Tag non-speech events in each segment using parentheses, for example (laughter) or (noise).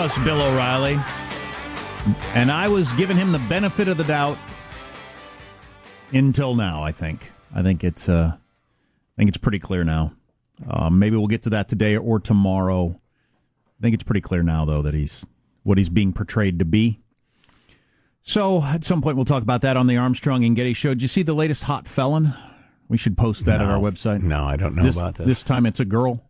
been nice to us, Bill O'Reilly. And I was giving him the benefit of the doubt until now, I think. I think it's uh I think it's pretty clear now. Uh, maybe we'll get to that today or tomorrow. I think it's pretty clear now though that he's what he's being portrayed to be. So at some point we'll talk about that on the Armstrong and Getty show. Did you see the latest hot felon? We should post that no. at our website. No, I don't know this, about this. This time it's a girl.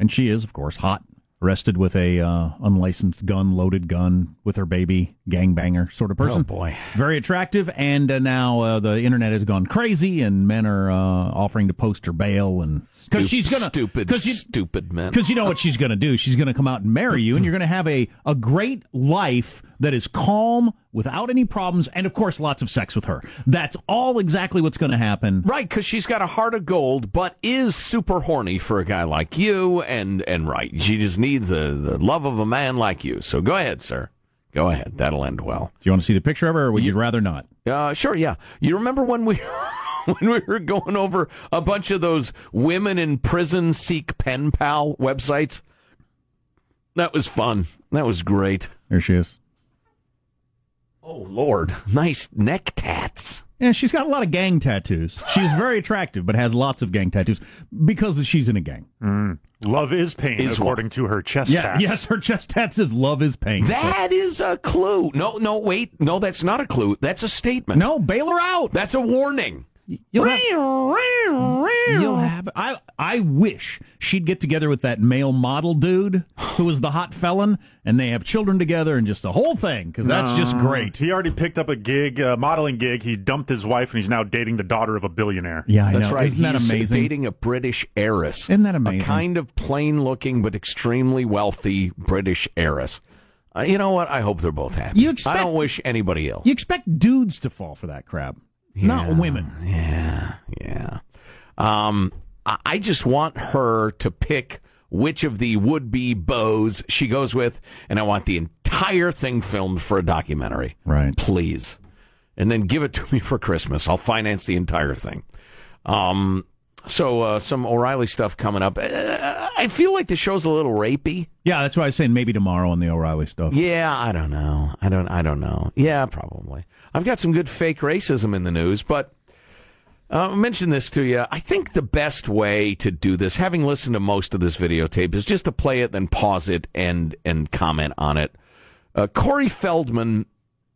And she is, of course, hot arrested with a uh, unlicensed gun, loaded gun with her baby, gangbanger sort of person. Oh boy, very attractive. And uh, now uh, the internet has gone crazy, and men are uh, offering to post her bail, and because she's gonna stupid, cause you, stupid men. Because you know what she's gonna do? She's gonna come out and marry you, and you're gonna have a a great life that is calm without any problems, and of course, lots of sex with her. That's all exactly what's going to happen. Right, because she's got a heart of gold, but is super horny for a guy like you, and and right, she just needs a, the love of a man like you. So go ahead, sir. Go ahead. That'll end well. Do you want to see the picture of her, or would you rather not? Uh, sure. Yeah. You remember when we. (laughs) when we were going over a bunch of those women in prison seek pen pal websites, that was fun. That was great. There she is. Oh Lord, nice neck tats. Yeah, she's got a lot of gang tattoos. She's very attractive, but has lots of gang tattoos because she's in a gang. Mm. Love is pain, Is according to her chest Yeah, tat. yes, her chest tat says "love is pain." That so. is a clue. No, no, wait, no, that's not a clue. That's a statement. No, bail her out. That's a warning. You'll have, you'll have I I wish she'd get together with that male model dude who was the hot felon, and they have children together and just the whole thing because that's just great. He already picked up a gig, a modeling gig. He dumped his wife, and he's now dating the daughter of a billionaire. Yeah, I That's know. right. Isn't that amazing? dating a British heiress. Isn't that amazing? A kind of plain-looking but extremely wealthy British heiress. Uh, you know what? I hope they're both happy. You expect- I don't wish anybody ill. You expect dudes to fall for that crap, not women. Yeah, yeah. Um, I just want her to pick which of the would-be beaux she goes with, and I want the entire thing filmed for a documentary. Right. Please. And then give it to me for Christmas. I'll finance the entire thing. Um, so uh, some O'Reilly stuff coming up. Uh, I feel like the show's a little rapey. Yeah, that's why I was saying maybe tomorrow on the O'Reilly stuff. Yeah, I don't know. I don't. I don't know. Yeah, probably. I've got some good fake racism in the news, but uh, I'll mention this to you. I think the best way to do this, having listened to most of this videotape, is just to play it, then pause it, and and comment on it. Uh, Corey Feldman,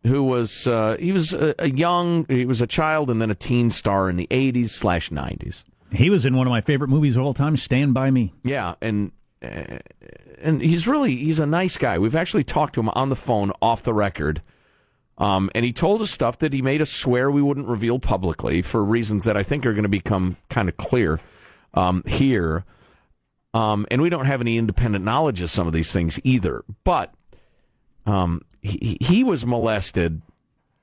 who was uh, he was a, a young, he was a child, and then a teen star in the '80s slash '90s. He was in one of my favorite movies of all time, Stand by Me. Yeah, and uh, and he's really he's a nice guy. We've actually talked to him on the phone off the record. Um, and he told us stuff that he made us swear we wouldn't reveal publicly for reasons that I think are going to become kind of clear um, here. Um, and we don't have any independent knowledge of some of these things either. But um, he, he was molested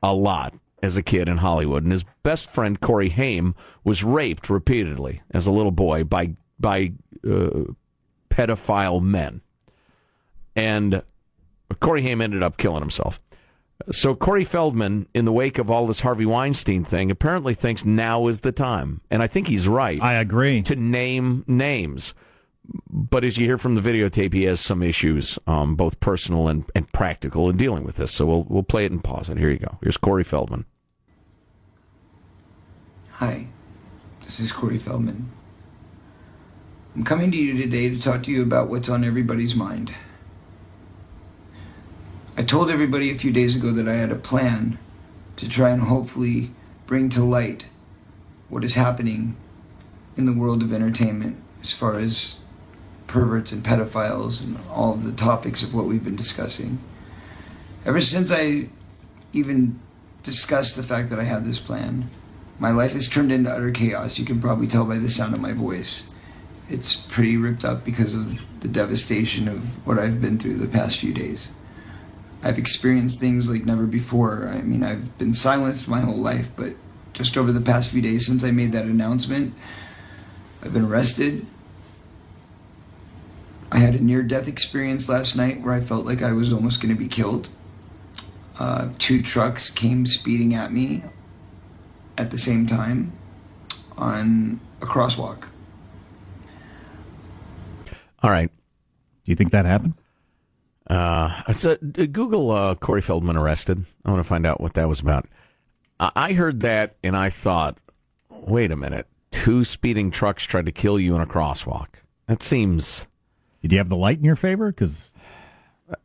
a lot as a kid in Hollywood, and his best friend Corey Haim was raped repeatedly as a little boy by by uh, pedophile men, and Corey Haim ended up killing himself. So Corey Feldman, in the wake of all this Harvey Weinstein thing, apparently thinks now is the time, and I think he's right. I agree. to name names. But as you hear from the videotape, he has some issues, um, both personal and, and practical, in dealing with this. So we'll we'll play it and pause it. Here you go. Here's Corey Feldman. Hi, this is Corey Feldman. I'm coming to you today to talk to you about what's on everybody's mind. I told everybody a few days ago that I had a plan to try and hopefully bring to light what is happening in the world of entertainment as far as perverts and pedophiles and all of the topics of what we've been discussing. Ever since I even discussed the fact that I have this plan, my life has turned into utter chaos. You can probably tell by the sound of my voice. It's pretty ripped up because of the devastation of what I've been through the past few days. I've experienced things like never before. I mean, I've been silenced my whole life, but just over the past few days since I made that announcement, I've been arrested. I had a near death experience last night where I felt like I was almost going to be killed. Uh, two trucks came speeding at me at the same time on a crosswalk. All right. Do you think that happened? Uh, so, uh, Google uh, Corey Feldman arrested. I want to find out what that was about. I I heard that and I thought, wait a minute. Two speeding trucks tried to kill you in a crosswalk. That seems, Did you have the light in your favor? Because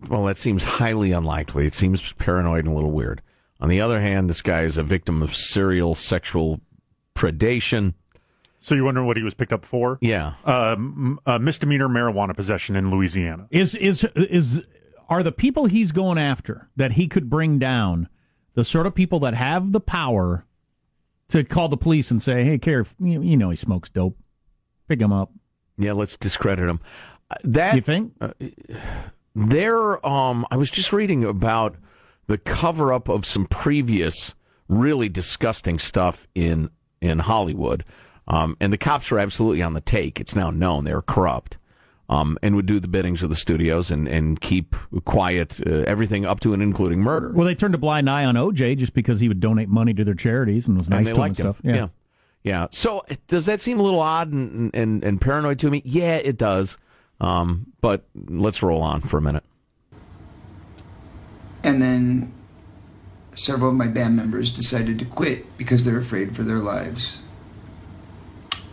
well, that seems highly unlikely. It seems paranoid and a little weird. On the other hand, this guy is a victim of serial sexual predation. So you're wondering what he was picked up for? Yeah. Um, uh, misdemeanor marijuana possession in Louisiana. is is is are the people he's going after that he could bring down the sort of people that have the power to call the police and say, "Hey, care, you you know he smokes dope, pick him up." Yeah, let's discredit him. Uh, That You think? (sighs) There, um, I was just reading about the cover up of some previous really disgusting stuff in in Hollywood, um, and the cops were absolutely on the take. It's now known they were corrupt, um, and would do the biddings of the studios and and keep quiet uh, everything up to and including murder. Well, they turned a blind eye on OJ just because he would donate money to their charities and was nice and to them and stuff. Yeah. yeah, So does that seem a little odd and and, and paranoid to me? Yeah, it does. Um, but let's roll on for a minute. And then several of my band members decided to quit because they're afraid for their lives.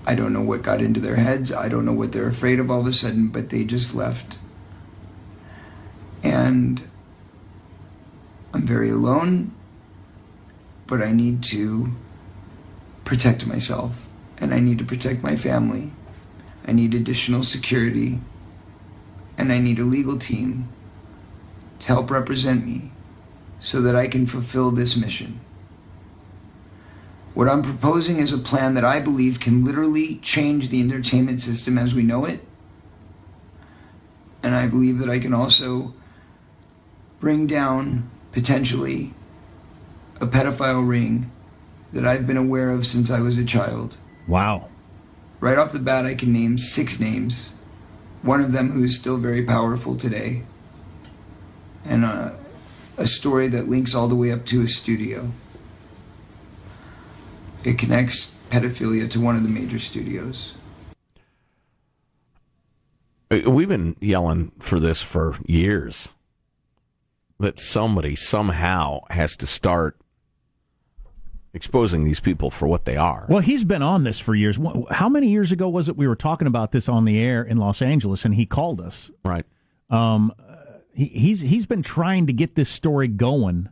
I don't know what got into their heads. I don't know what they're afraid of all of a sudden, but they just left. And I'm very alone, but I need to protect myself and I need to protect my family. I need additional security and I need a legal team to help represent me so that I can fulfill this mission. What I'm proposing is a plan that I believe can literally change the entertainment system as we know it. And I believe that I can also bring down, potentially, a pedophile ring that I've been aware of since I was a child. Wow. Right off the bat, I can name six names. One of them who is still very powerful today. And uh, a story that links all the way up to a studio. It connects pedophilia to one of the major studios. Uh, We've been yelling for this for years. That somebody somehow has to start exposing these people for what they are. Well, he's been on this for years. How many years ago was it we were talking about this on the air in Los Angeles, and he called us? Right. He, he's he's been trying to get this story going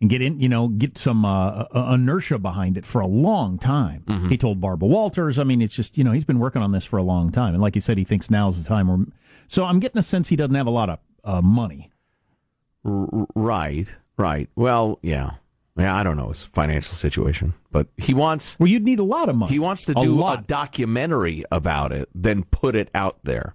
and get in, you know, get some uh, uh, inertia behind it for a long time. He told Barbara Walters. I mean, it's just you know he's been working on this for a long time, and like he said, he thinks now's the time. Where, so I'm getting a sense he doesn't have a lot of uh, money. R- right. Right. Well, yeah. Yeah, I don't know his financial situation, but he wants Well, you'd need a lot of money. he wants to A do a, lot. documentary about it, then put it out there.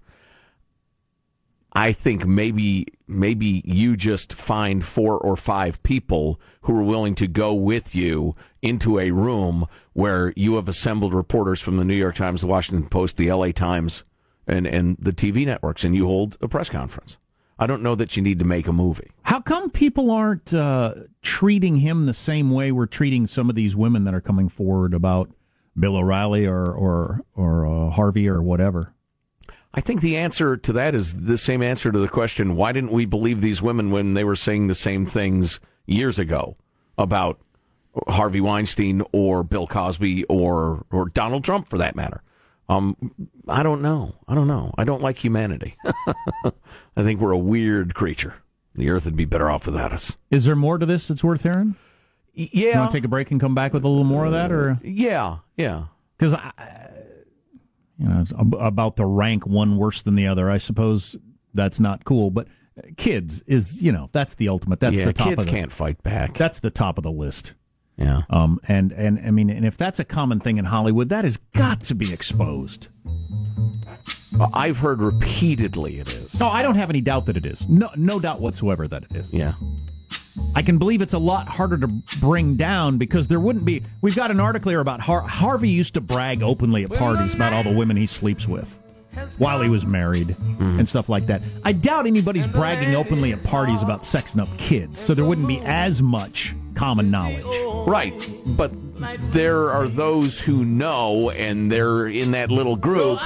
I think maybe maybe you just find four or five people who are willing to go with you into a room where you have assembled reporters from the New York Times, the Washington Post, the LA Times, and, and the TV networks, and you hold a press conference. I don't know that you need to make a movie. How come people aren't uh, treating him the same way we're treating some of these women that are coming forward about Bill O'Reilly or or or uh, Harvey or whatever? I think the answer to that is the same answer to the question why didn't we believe these women when they were saying the same things years ago about Harvey Weinstein or Bill Cosby or or Donald Trump for that matter? Um, I don't know. I don't know. I don't like humanity. (laughs) I think we're a weird creature. The earth would be better off without us. Is there more to this that's worth hearing? Y- You Yeah. want to take a break and come back with a little more of that, or yeah. Yeah. because I, you know, about the rank one worse than the other. I suppose that's not cool, but kids is you know that's the ultimate. That's yeah. the top Kids of the, can't fight back. That's the top of the list. yeah. Um, and and I mean, and if that's a common thing in Hollywood, that has got to be exposed. I've heard repeatedly it is. No, I don't have any doubt that it is. No, no doubt whatsoever that it is. Yeah. I can believe it's a lot harder to bring down because there wouldn't be. We've got an article here about Har- Harvey used to brag openly at parties about all the women he sleeps with while he was married and stuff like that. I doubt anybody's bragging openly at parties about sexing up kids, so there wouldn't be as much common knowledge. Right, but there are those who know, and they're in that little group,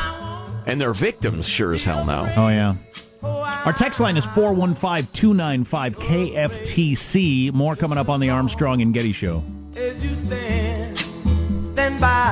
and they're victims. Sure as hell know. Oh yeah. Our text line is 415 295 KFTC. More coming up on the Armstrong and Getty Show. As you stand, stand by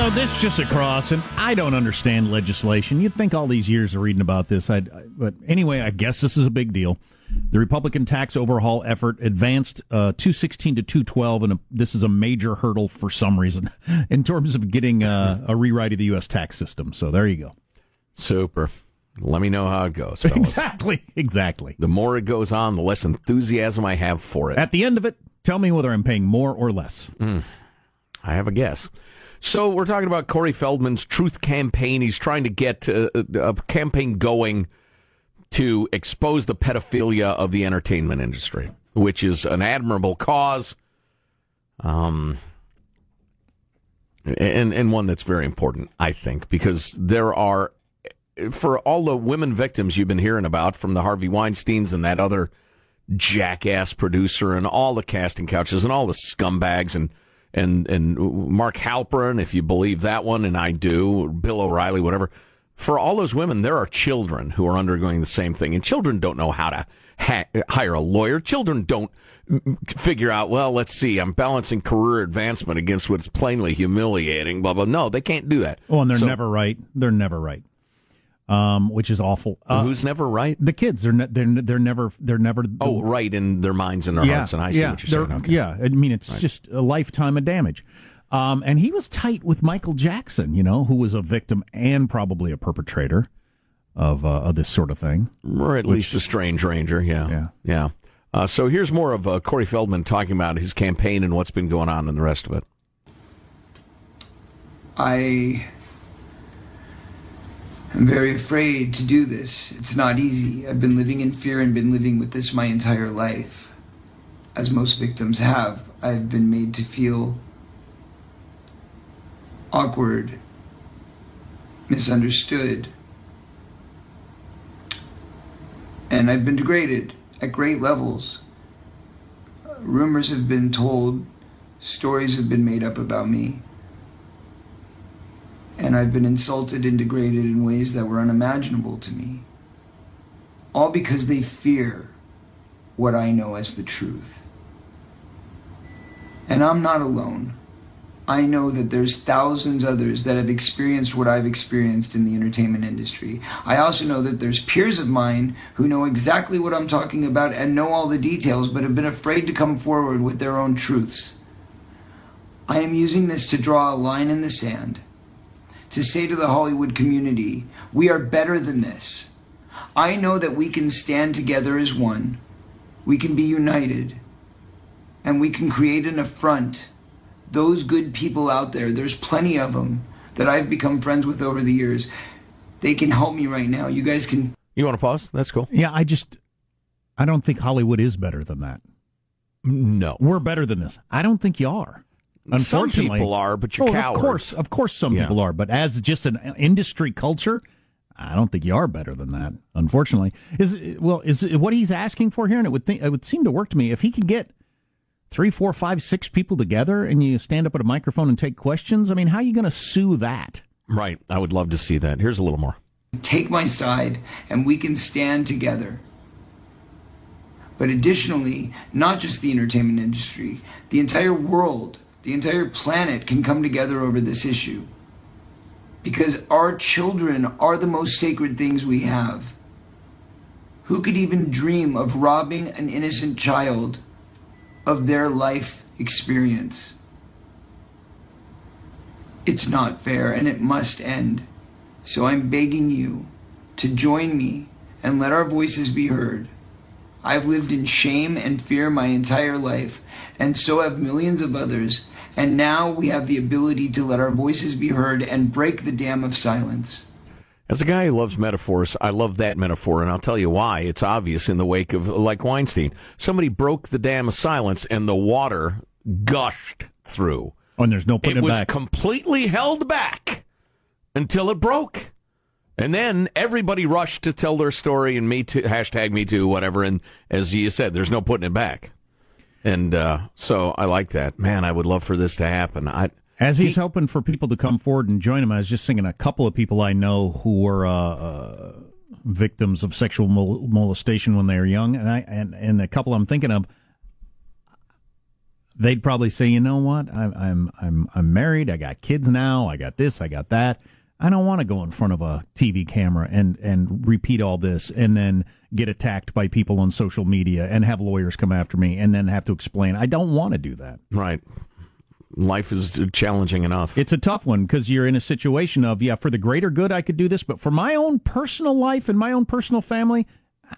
So this just across, and I don't understand legislation. You'd think all these years of reading about this, I'd, but anyway, I guess this is a big deal. The Republican tax overhaul effort advanced uh, 216 to 212, and a, this is a major hurdle for some reason (laughs) in terms of getting uh, a rewrite of the U.S. tax system. So there you go. Super. Let me know how it goes. Fellas. Exactly, (laughs) exactly. The more it goes on, the less enthusiasm I have for it. At the end of it, tell me whether I'm paying more or less. Mm, I have a guess. So we're talking about Corey Feldman's Truth Campaign. He's trying to get uh, a campaign going to expose the pedophilia of the entertainment industry, which is an admirable cause, um, and and one that's very important, I think, because there are for all the women victims you've been hearing about from the Harvey Weinstein's and that other jackass producer and all the casting couches and all the scumbags and and and Mark Halperin, if you believe that one, and I do, Bill O'Reilly, whatever. For all those women, there are children who are undergoing the same thing, and children don't know how to ha- hire a lawyer. Children don't figure out, well, let's see, I'm balancing career advancement against what's plainly humiliating. Blah blah. No, they can't do that. Oh, and they're So- never right. They're never right. Um, which is awful. Uh, Who's never right? the kids? They're ne- they're they're never they're never. the- Oh, right in their minds and their hearts, and I see yeah, what you're saying. they're- Okay. Yeah, I mean it's just a lifetime of damage. Um, and he was tight with Michael Jackson, you know, who was a victim and probably a perpetrator of uh, of this sort of thing. or at least a strange ranger. Yeah, Yeah. yeah. Uh, so here's more of uh, Corey Feldman talking about his campaign and what's been going on and the rest of it. I am very afraid to do this. It's not easy. I've been living in fear and been living with this my entire life. As most victims have, I've been made to feel awkward, misunderstood, and I've been degraded at great levels. Rumors have been told, stories have been made up about me and I've been insulted and degraded in ways that were unimaginable to me. All because they fear what I know as the truth. And I'm not alone. I know that there's thousands others that have experienced what I've experienced in the entertainment industry. I also know that there's peers of mine who know exactly what I'm talking about and know all the details but have been afraid to come forward with their own truths. I am using this to draw a line in the sand to say to the Hollywood community, we are better than this. I know that we can stand together as one. We can be united. And we can create an affront. Those good people out there, there's plenty of them that I've become friends with over the years. They can help me right now. You guys can You want to pause? That's cool. Yeah, I just I don't think Hollywood is better than that. No. We're better than this. I don't think you are. Some Unfortunately, people are, but you're oh, cowards. Of course, of course, some Yeah. people are. But as just an industry culture, I don't think you are better than that. Unfortunately, is well, is what he's asking for here, and it would think it would seem to work to me if he could get three, four, five, six people together and you stand up at a microphone and take questions. I mean, how are you going to sue that? Right. I would love to see that. Here's a little more. take my side and we can stand together. But additionally, not just the entertainment industry, the entire world, the entire planet can come together over this issue. Because our children are the most sacred things we have. Who could even dream of robbing an innocent child of their life experience? It's not fair and it must end. So I'm begging you to join me and let our voices be heard. I've lived in shame and fear my entire life, and so have millions of others, and now we have the ability to let our voices be heard and break the dam of silence. As a guy who loves metaphors, I love that metaphor, and I'll tell you why. It's obvious in the wake of, like Weinstein. Somebody broke the dam of silence, and the water gushed through. Oh, and there's no putting It it, was back. completely held back until it broke. And then everybody rushed to tell their story and me too, hashtag me too, whatever. And as you said, there's no putting it back. And uh, so I like that. Man, I would love for this to happen. I, As he's hoping for people to come forward and join him, I was just thinking a couple of people I know who were uh, uh, victims of sexual mol- molestation when they were young, and I and, and a couple I'm thinking of, they'd probably say, you know what, I, I'm I'm I'm married, I got kids now, I got this, I got that. I don't want to go in front of a TV camera and and repeat all this and then get attacked by people on social media and have lawyers come after me and then have to explain. I don't want to do that. right. Life is challenging enough. It's a tough one because you're in a situation of, yeah, for the greater good, I could do this, but for my own personal life and my own personal family,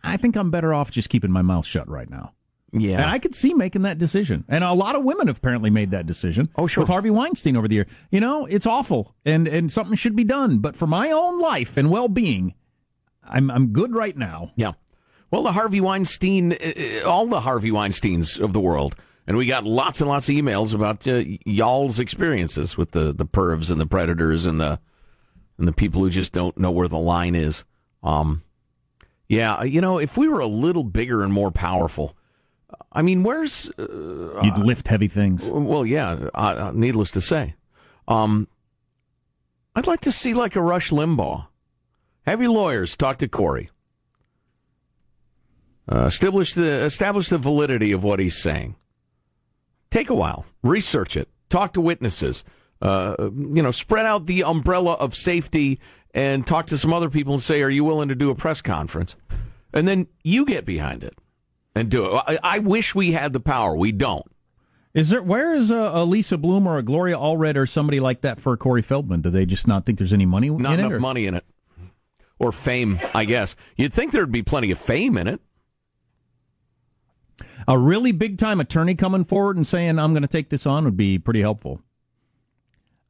I think I'm better off just keeping my mouth shut right now. yeah. And I could see making that decision. And a lot of women have apparently made that decision. Oh, sure. With Harvey Weinstein over the year. You know, it's awful and, and something should be done. But for my own life and well being, I'm, I'm good right now. Yeah. Well, the Harvey Weinstein, uh, all the Harvey Weinsteins of the world. And we got lots and lots of emails about uh, y'all's experiences with the, the pervs and the predators and the and the people who just don't know where the line is. Um, yeah, you know, if we were a little bigger and more powerful, I mean, where's uh, You'd lift heavy things. well, yeah, uh, uh, needless to say, um, I'd like to see like a Rush Limbaugh. Have your lawyers talk to Corey. Uh, establish the establish the validity of what he's saying. Take a while, research it, talk to witnesses. Uh, you know, spread out the umbrella of safety and talk to some other people and say, "Are you willing to do a press conference?" And then you get behind it and do it. I, I wish we had the power. We don't. Is there, where is a, a Lisa Bloom or a Gloria Allred or somebody like that for Corey Feldman? Do they just not think there's any money Not enough it? money in it. Or fame, I guess. You'd think there'd be plenty of fame in it. A really big time attorney coming forward and saying, I'm going to take this on would be pretty helpful.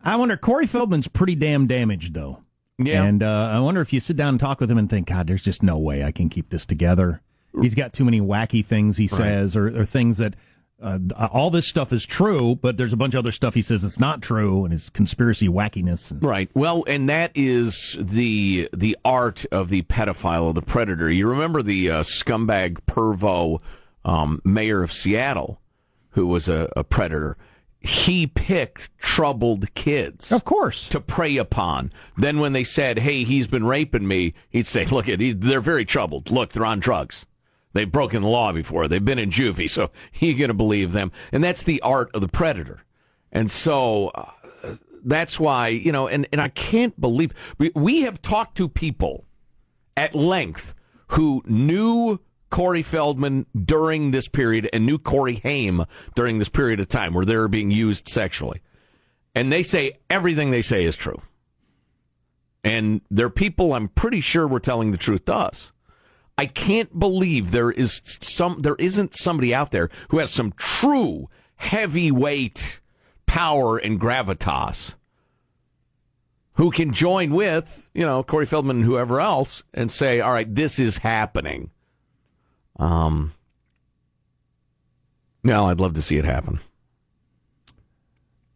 I wonder, Corey Feldman's pretty damn damaged, though. Yeah. And uh, I wonder if you sit down and talk with him and think, God, there's just no way I can keep this together. He's got too many wacky things he says, or, or things that uh, all this stuff is true, but there's a bunch of other stuff he says it's not true, and his conspiracy wackiness. And, Right. Well, and that is the the art of the pedophile the predator. You remember the uh, scumbag pervo um, mayor of Seattle, who was a, a predator. He picked troubled kids. of course. to prey upon. Then when they said, "Hey, he's been raping me," he'd say, "Look, at these; they're very troubled. Look, they're on drugs. They've broken the law before. They've been in juvie, so (laughs) you're going to believe them." And that's the art of the predator. And so uh, that's why you know, and and I can't believe we, we have talked to people at length who knew Corey Feldman during this period and knew Corey Haim during this period of time where they were being used sexually. And they say everything they say is true. And they're people I'm pretty sure were telling the truth to us. I can't believe there is some there isn't somebody out there who has some true heavyweight power and gravitas who can join with, you know, Corey Feldman and whoever else and say, all right, this is happening. Um, no, I'd love to see it happen.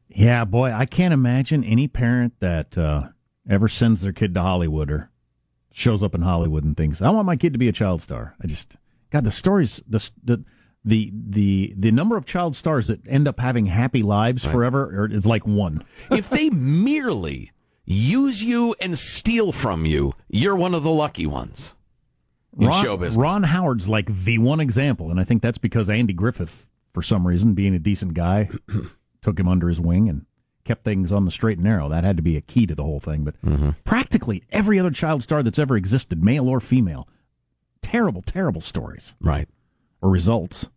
Yeah, boy, I can't imagine any parent that uh, ever sends their kid to Hollywood or shows up in Hollywood and thinks, "I want my kid to be a child star." I just, God, the stories, the the the the, the number of child stars that end up having happy lives forever is like one. if they merely use you and steal from you, you're one of the lucky ones in Ron, show business. Ron Howard's like the one example, and I think that's because Andy Griffith, for some reason, being a decent guy, (coughs) took him under his wing and kept things on the straight and narrow. That had to be a key to the whole thing. But Mm-hmm. practically every other child star that's ever existed, male or female, terrible, terrible stories right. or results.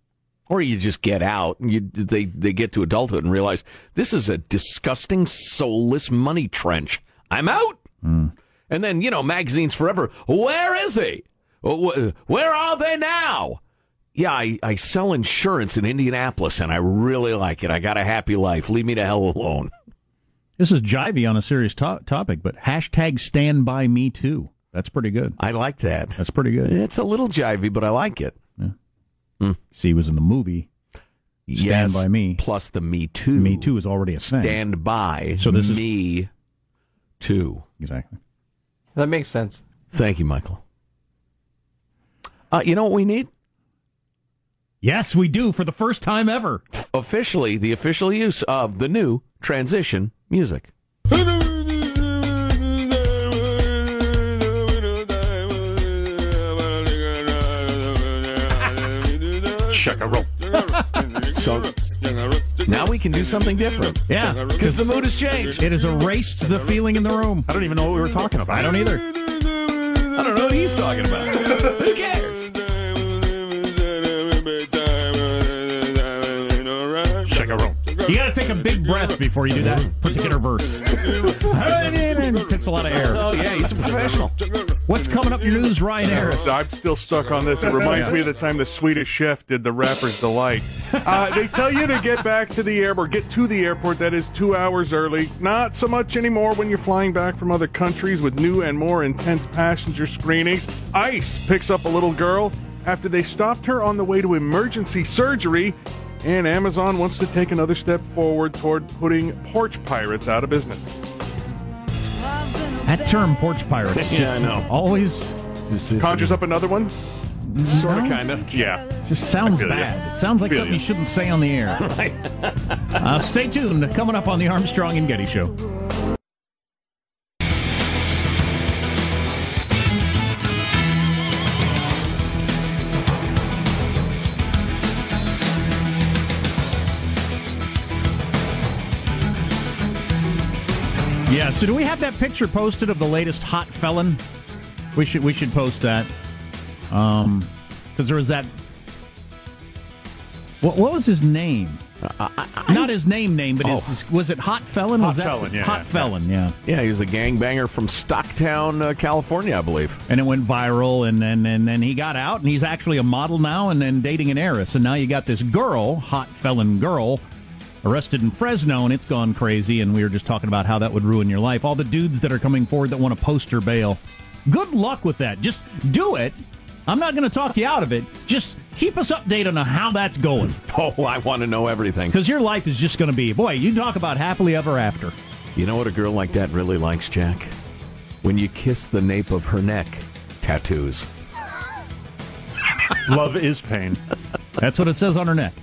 Or you just get out and you, they, they get to adulthood and realize this is a disgusting, soulless money trench. I'm out. And then, you know, magazines forever. Where is he? Where are they now? Yeah, I, I sell insurance in Indianapolis and I really like it. I got a happy life. Leave me the hell alone. This is jivey on a serious to- topic, but hashtag stand by me too. That's pretty good. I like that. That's pretty good. It's a little jivey, but I like it. See, he was in the movie. Stand yes, by me. Plus the Me Too. Me too is already a thing. Stand by. So this is- me two. Exactly. That makes sense. Thank you, Michael. Uh, you know what we need? Yes, we do for the first time ever. Officially, the official use of the new transition music. Check a roll. (laughs) So now we can do something different Yeah, because the mood has changed. it has erased the feeling in the room. I don't even know what we were talking about. I don't either. I don't know what he's talking about. (laughs) Who cares? Check a roll. You got to take a big breath before you do that particular verse. it takes a lot of air. Oh yeah, he's a professional. What's coming up news, Ryan Harris? I'm still stuck on this. It reminds me of the time the Swedish chef did the rapper's delight. Uh, they tell you to get back to the airport, get to the airport. That is two hours early. Not so much anymore when you're flying back from other countries with new and more intense passenger screenings. ICE picks up a little girl after they stopped her on the way to emergency surgery. And Amazon wants to take another step forward toward putting porch pirates out of business. That term, porch pirates. (laughs) Yeah, just I know. Always Conjures up another one? Sort of, kind of. Yeah. just sounds I feel ya. bad. It sounds like something ya. you shouldn't say on the air. (laughs) uh, stay tuned. Coming up on the Armstrong and Getty Show. Yeah. So, do we have that picture posted of the latest hot felon? We should we should post that. Um, because there was that. What what was his name? Not his name name, but his, his- was it Hot Felon? Hot was that Felon, yeah, Hot yeah. Felon, yeah. Yeah, he was a gangbanger from Stocktown, uh, California, I believe. And it went viral, and then and then he got out, and he's actually a model now, and then dating an heiress. And now you got this girl, Hot Felon girl, arrested in Fresno, and it's gone crazy. And we were just talking about how that would ruin your life. All the dudes that are coming forward that want to post poster bail. Good luck with that. Just do it. I'm not going to talk you out of it. Just keep us updated on how that's going. (laughs) Oh, I want to know everything. Because your life is just going to be, boy, you talk about happily ever after. You know what a girl like that really likes, Jack? When you kiss the nape of her neck. Tattoos. (laughs) Love is pain. That's what it says on her neck.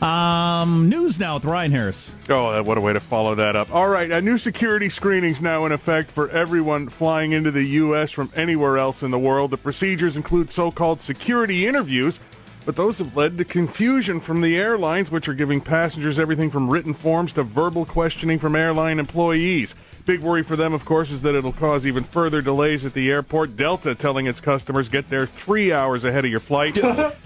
Um, news now with Ryan Harris. Oh, what a way to follow that up. All right, uh, new security screenings now in effect for everyone flying into the U.S. from anywhere else in the world. The procedures include so called security interviews, but those have led to confusion from the airlines, which are giving passengers everything from written forms to verbal questioning from airline employees. Big worry for them, of course, is that it'll cause even further delays at the airport. Delta telling its customers get there three hours ahead of your flight. (laughs)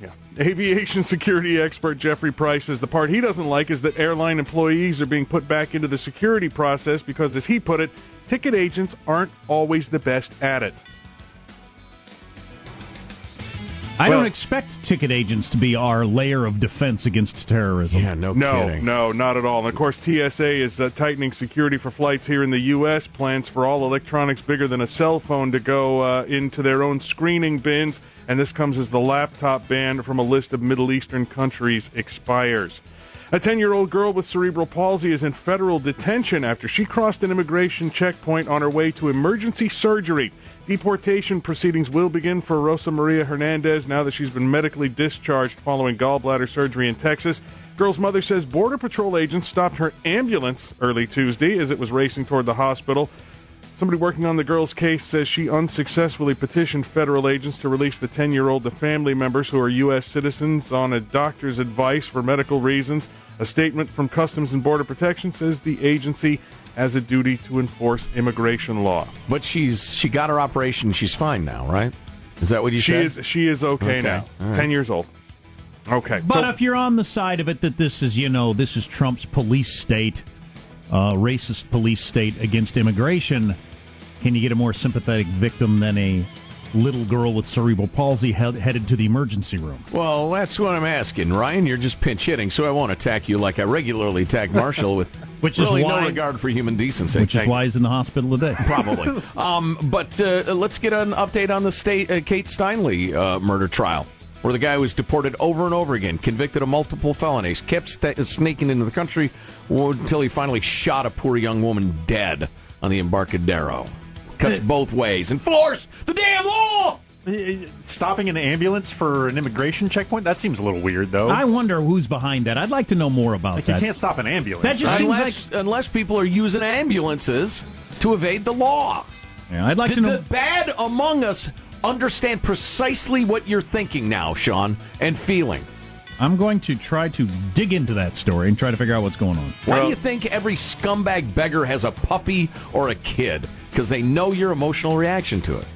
Yeah. Aviation security expert Jeffrey Price says the part he doesn't like is that airline employees are being put back into the security process because, as he put it, ticket agents aren't always the best at it. I Well- don't expect ticket agents to be our layer of defense against terrorism. Yeah, no, No, kidding. no, not at all. And of course, TSA is uh, tightening security for flights here in the U.S. Plans for all electronics bigger than a cell phone to go uh, into their own screening bins. And this comes as the laptop ban from a list of Middle Eastern countries expires. A 10 year old girl with cerebral palsy is in federal detention after she crossed an immigration checkpoint on her way to emergency surgery. Deportation proceedings will begin for Rosa Maria Hernandez now that she's been medically discharged following gallbladder surgery in Texas. Girl's mother says Border Patrol agents stopped her ambulance early Tuesday as it was racing toward the hospital. Somebody working on the girl's case says she unsuccessfully petitioned federal agents to release the 10 year old to family members who are U.S. citizens on a doctor's advice for medical reasons. A statement from Customs and Border Protection says the agency has a duty to enforce immigration law. But she's she got her operation. She's fine now, right? Is that what you She said? is she is okay, Okay. now. All right. 10 years old. Okay. But so- if you're on the side of it that this is, you know, this is Trump's police state, uh, racist police state against immigration, can you get a more sympathetic victim than a little girl with cerebral palsy head, headed to the emergency room? Well, that's what I'm asking, Ryan. You're just pinch hitting, so I won't attack you like I regularly attack (laughs) Marshall with Which is why- no regard for human decency. Which is why he's in the hospital today. (laughs) probably. (laughs) um, but uh, let's get an update on the state uh, Kate Steinle uh, murder trial, where the guy was deported over and over again, convicted of multiple felonies, kept sta sneaking into the country until he finally shot a poor young woman dead on the Embarcadero. Cuts (laughs) both ways. Enforce the damn law! Uh, stopping an ambulance for an immigration checkpoint? That seems a little weird, though. I wonder who's behind that. I'd like to know more about like, you can't stop an ambulance. That just right? seems Unless, unless people are using ambulances to evade the law. Yeah, I'd like Did to know. the bad among us understand precisely what you're thinking now, Sean, and feeling? I'm going to try to dig into that story and try to figure out what's going on. Why do you think every scumbag beggar has a puppy or a kid? Because they know your emotional reaction to it.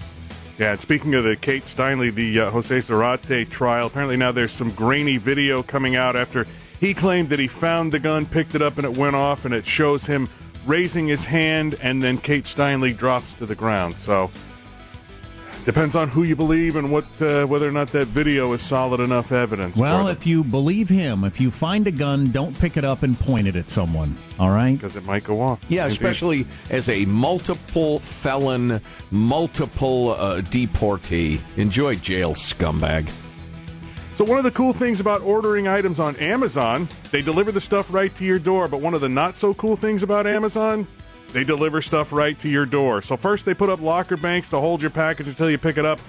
Yeah, and speaking of the Kate Steinle, the uh, Jose Zarate trial, apparently now there's some grainy video coming out after he claimed that he found the gun, picked it up, and it went off, and it shows him raising his hand, and then Kate Steinle drops to the ground. So depends on who you believe and what uh, whether or not that video is solid enough evidence. Well, if you believe him, if you find a gun, don't pick it up and point it at someone. All right? because it might go off. Yeah, Indeed. especially as a multiple felon, multiple uh, deportee. Enjoy jail, scumbag. So one of the cool things about ordering items on Amazon, they deliver the stuff right to your door. But one of the not so cool things about Amazon, they deliver stuff right to your door. So first they put up locker banks to hold your package until you pick it up.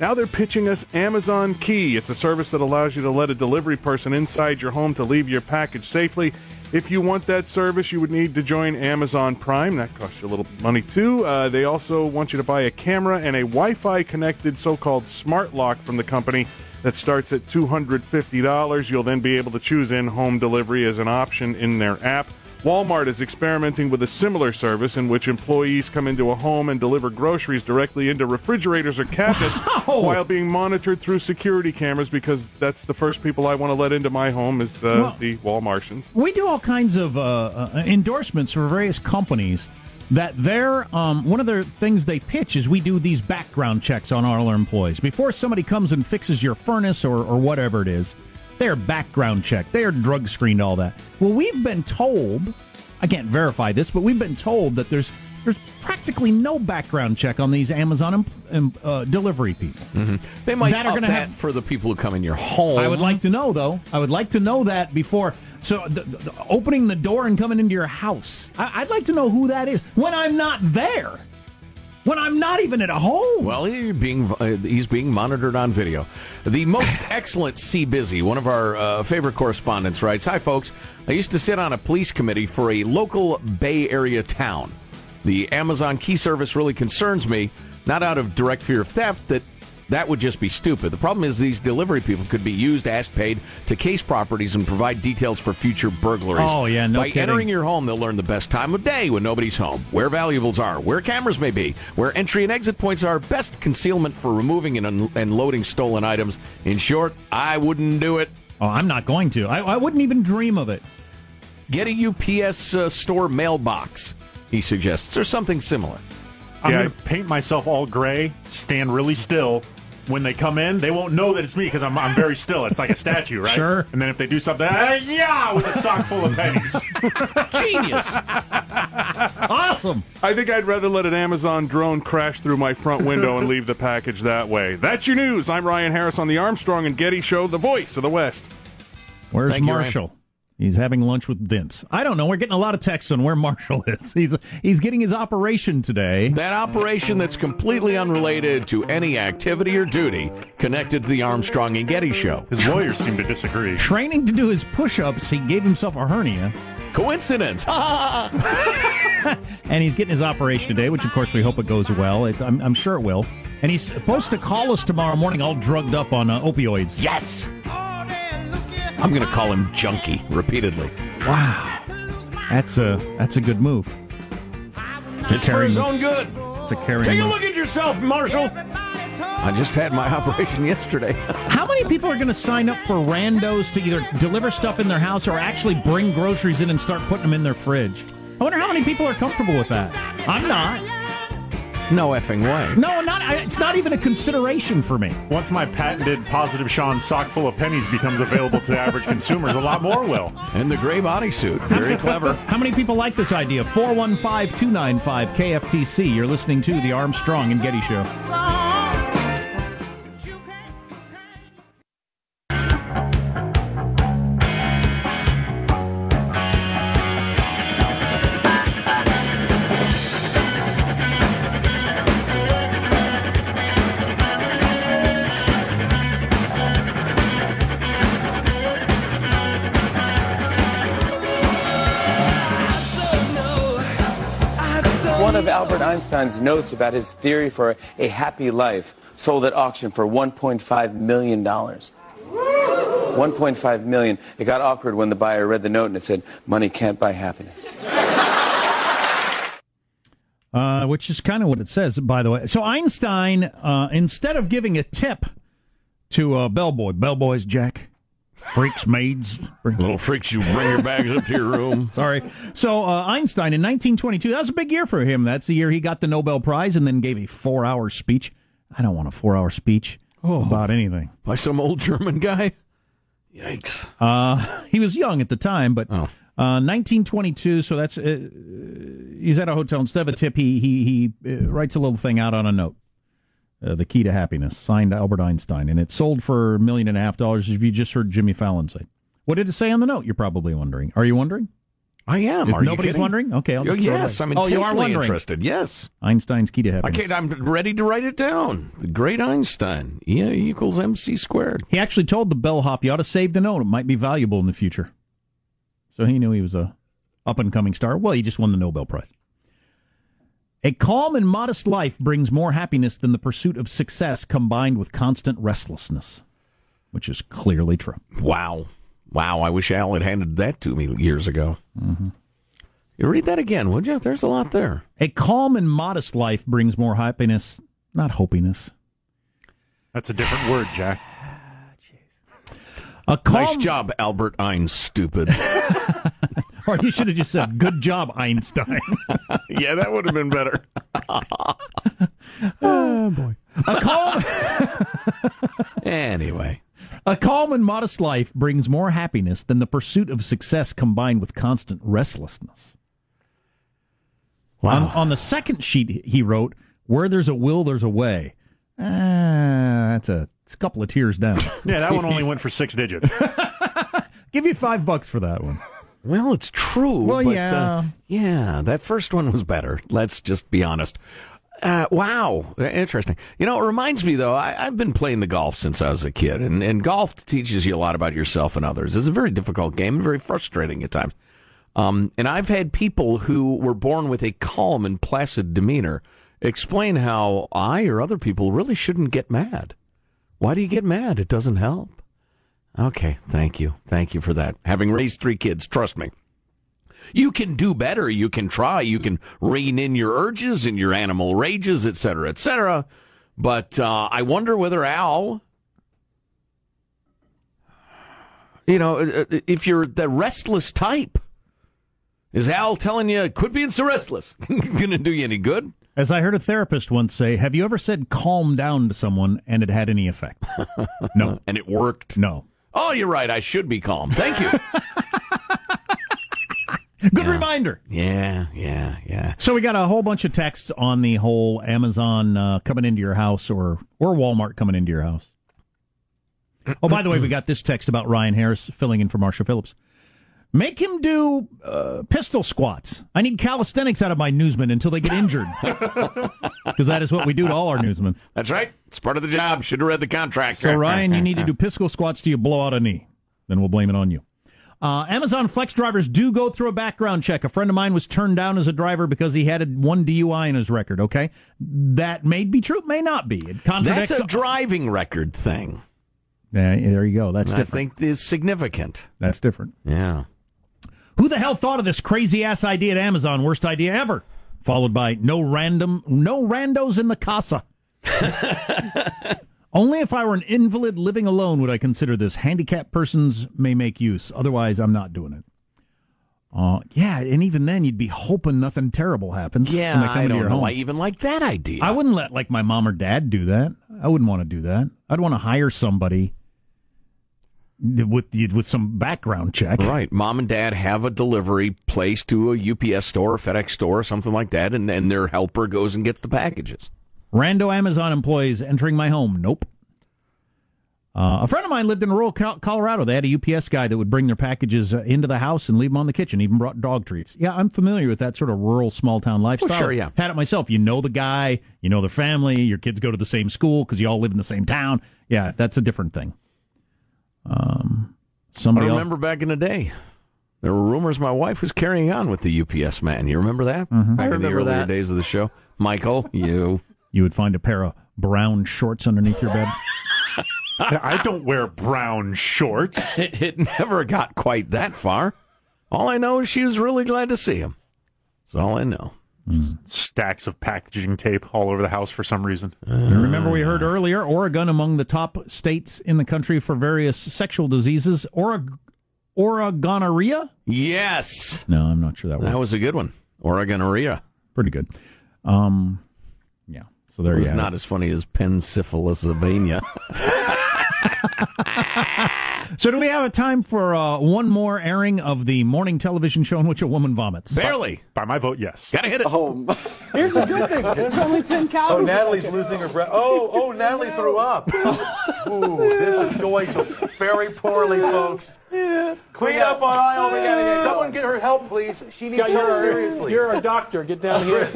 Now they're pitching us Amazon Key. It's a service that allows you to let a delivery person inside your home to leave your package safely. If you want that service, you would need to join Amazon Prime. That costs you a little money too. Uh, they also want you to buy a camera and a Wi Fi connected so called smart lock from the company that starts at $250. You'll then be able to choose in home delivery as an option in their app. Walmart is experimenting with a similar service in which employees come into a home and deliver groceries directly into refrigerators or cabinets (laughs) Wow! while being monitored through security cameras because that's the first people I want to let into my home is uh, Well- the Walmartians. We do all kinds of uh, uh, endorsements for various companies. That their um, one of their things they pitch is we do these background checks on all our employees before somebody comes and fixes your furnace or, or whatever it is. They're background checked. They're drug screened. All that. Well, we've been told. I can't verify this, but we've been told that there's there's practically no background check on these Amazon um, uh, delivery people. They might That are gonna that have- for the people who come in your home. I would like to know, though. I would like to know that before. So, the, the, opening the door and coming into your house. I, I'd like to know who that is when I'm not there. When I'm not even at a home. Well, he's being uh, he's being monitored on video. The most (laughs) excellent C Busy, one of our uh, favorite correspondents, writes: "Hi, folks. I used to sit on a police committee for a local Bay Area town. The Amazon Key service really concerns me, not out of direct fear of theft that." That would just be stupid. The problem is these delivery people could be used as paid to case properties and provide details for future burglaries. Oh, yeah, no By kidding. entering your home, they'll learn the best time of day when nobody's home, where valuables are, where cameras may be, where entry and exit points are, best concealment for removing and, un- and loading stolen items. In short, I wouldn't do it. oh, I'm not going to. I, I wouldn't even dream of it. Get a UPS uh, store mailbox, he suggests, or something similar. I'm Yeah. going to paint myself all gray, stand really still. When they come in, they won't know that it's me because I'm, I'm very still. It's like a statue, right? Sure. And then if they do something, ah, yeah, with a sock full of pennies. (laughs) Genius! Awesome. I think I'd rather let an Amazon drone crash through my front window and leave the package that way. That's your news. I'm Ryan Harris on the Armstrong and Getty Show, the voice of the West. Where's Thank you, Marshall? He's having lunch with Vince. I don't know. We're getting a lot of texts on where Marshall is. (laughs) He's he's getting his operation today. that operation that's completely unrelated to any activity or duty connected to the Armstrong and Getty show. His lawyers seem to disagree. Training to do his push-ups, he gave himself a hernia. Coincidence! (laughs) and he's getting his operation today, which of course we hope it goes well. It, I'm, I'm sure it will. And he's supposed to call us tomorrow morning, all drugged up on uh, opioids. yes! I'm going to call him Junkie repeatedly. Wow, that's a that's a good move. It's for his the- own good. It's a carrying. Take a move. look at yourself, Marshall. I just had my (laughs) operation yesterday. (laughs) How many people are going to sign up for randos to either deliver stuff in their house or actually bring groceries in and start putting them in their fridge? I wonder how many people are comfortable with that. I'm not. No effing way. No, not. It's not even a consideration for me. Once my patented positive Sean sock full of pennies becomes available to average consumers, a lot more will. And the gray bodysuit. Very (laughs) clever. How many people like this idea? 415 295 KFTC. You're listening to The Armstrong and Getty Show. Einstein's notes about his theory for a happy life sold at auction for $1.5 million. 1.5 million. It got awkward when the buyer read the note and it said, money can't buy happiness. Uh, which is kind of what it says, by the way. So Einstein, uh, instead of giving a tip to uh, bellboy, bellboys, Jack, freaks, maids, Little freaks, you bring your bags up to your room. (laughs) Sorry. So uh, Einstein in 1922, that was a big year for him. That's the year he got the Nobel Prize and then gave a four-hour speech. I don't want a four-hour speech oh, about anything. By some old German guy? Yikes. Uh, he was young at the time, but Oh. uh, 1922. So that's uh, he's at a hotel. Instead of a tip, he he he uh, writes a little thing out on a note. Uh, the key to happiness, signed Albert Einstein, and it sold for a million and a half dollars. If you just heard Jimmy Fallon say, what did it say on the note? You're probably wondering. Are you wondering? I am. If Are nobody's wondering? Okay, I'll just yes. I'm Oh, you are intensely interested. Yes. Einstein's key to happiness. can't, I'm ready to write it down. The great Einstein. E equals MC squared. He actually told the bellhop, "You ought to save the note. It might be valuable in the future." So he knew he was a up and coming star. Well, he just won the Nobel Prize. A calm and modest life brings more happiness than the pursuit of success combined with constant restlessness, which is clearly true. Wow. Wow. I wish Al had handed that to me years ago. Mm-hmm. You read that again, would you? There's a lot there. A calm and modest life brings more happiness, not hopiness. That's a different word, Jack. A calm, Nice job, Albert Einstein. Stupid. (laughs) or you should have just said, "Good job, Einstein." (laughs) yeah, that would have been better. (laughs) a calm. (laughs) Anyway. A calm and modest life brings more happiness than the pursuit of success combined with constant restlessness. On, on the second sheet, he wrote, Where there's a will, there's a way. Ah, that's a, it's a couple of tears down. Yeah, that one only went for six digits. Give you five bucks for that one. Well, it's true. Well, but, yeah. Uh, yeah, that first one was better. Let's just be honest. Uh, wow, interesting. You know, it reminds me though. I, I've been playing the golf since I was a kid, and, and golf teaches you a lot about yourself and others. It's a very difficult game, and very frustrating at times. Um, and I've had people who were born with a calm and placid demeanor explain how I or other people really shouldn't get mad. Why do you get mad? It doesn't help. Okay, thank you. Thank you for that. Having raised three kids, trust me. You can do better. You can try. You can rein in your urges and your animal rages, et cetera, et cetera. But uh, I wonder whether Al, you know, uh, uh, if you're the restless type, is Al telling you, quit being so restless? (laughs) Gonna do you any good? As I heard a therapist once say, Have you ever said calm down to someone and it had any effect? (laughs) No. And it worked. No. Oh, you're right. I should be calm. Thank you. (laughs) Good reminder. yeah, yeah, yeah. So we got a whole bunch of texts on the whole Amazon uh, coming into your house or or Walmart coming into your house. Oh, by the way, we got this text about Ryan Harris filling in for Marsha Phillips. Make him do uh, pistol squats. I need calisthenics out of my newsmen until they get injured, (laughs) because that is what we do to all our newsmen. That's right. It's part of the job. Should have read the contract. So Ryan, you need to do (laughs) pistol squats till you blow out a knee. Then we'll blame it on you. Uh, Amazon Flex drivers do go through a background check. A friend of mine was turned down as a driver because he had a, one DUI in his record. Okay, that may be true, may not be. It contradicts. That's a driving record thing. Yeah, there you go. That's I different. think is significant. That's different. Yeah. Who the hell thought of this crazy ass idea at Amazon? Worst idea ever. Followed by no random, no randos in the casa. (laughs) Only if I were an invalid living alone would I consider this. Handicapped persons may make use. Otherwise, I'm not doing it. Uh, yeah, and even then, you'd be hoping nothing terrible happens. Yeah, when they come I don't know. home. I even like that idea. I wouldn't let like my mom or dad do that. I wouldn't want to do that. I'd want to hire somebody with with some background check. Right. Mom and dad have a delivery place to a UPS store, FedEx store, or something like that, and, and their helper goes and gets the packages. Rando Amazon employees entering my home. Nope. Uh, a friend of mine lived in rural Col- Colorado. They had a UPS guy that would bring their packages uh, into the house and leave them on the kitchen. Even brought dog treats. Yeah, I'm familiar with that sort of rural small town lifestyle. sure, yeah. Had it myself. You know the guy. You know their family. Your kids go to the same school because you all live in the same town. Yeah, that's a different thing. Um, I somebody else- remember back in the day. There were rumors my wife was carrying on with the UPS man. You remember that? Mm-hmm. Back I in the remember earlier that. days of the show. Michael, (laughs) you. You would find a pair of brown shorts underneath your bed. (laughs) I don't wear brown shorts. (laughs) It, it never got quite that far. All I know is she was really glad to see him. That's all I know. Stacks of packaging tape all over the house for some reason. You remember we heard earlier Oregon among the top states in the country for various sexual diseases. Oreg- Oregonorrhea? Yes, No, I'm not sure that that was was a good one. Oregonorrhea. pretty good. Um, yeah. So there It you was have not as funny as Pensyphilisavania. (laughs) So do we have a time for uh, one more airing of the morning television show in which a woman vomits? Barely. By my vote, yes. Gotta hit it. Here's the good thing. There's only 10 calories. Oh, Natalie's losing her breath. Oh, oh, Natalie threw up. (laughs) Ooh, this is going very poorly, folks. (laughs) Clean up on aisle. We gotta get (laughs) Someone get her help, please. She needs Scott, help you're, seriously. you're a doctor. Get down here.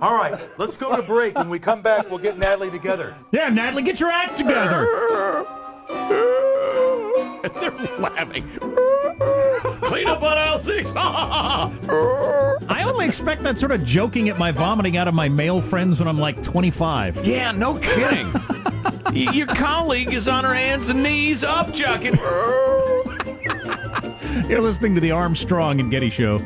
All right, let's go to break. When we come back, we'll get Natalie together. Yeah, Natalie, get your act together. (laughs) They're laughing. Clean up on aisle six. I only expect that sort of joking at my vomiting out of my male friends when I'm like 25. yeah, no kidding. Y- Your colleague is on her hands and knees up, chucking. You're listening to the Armstrong and Getty Show.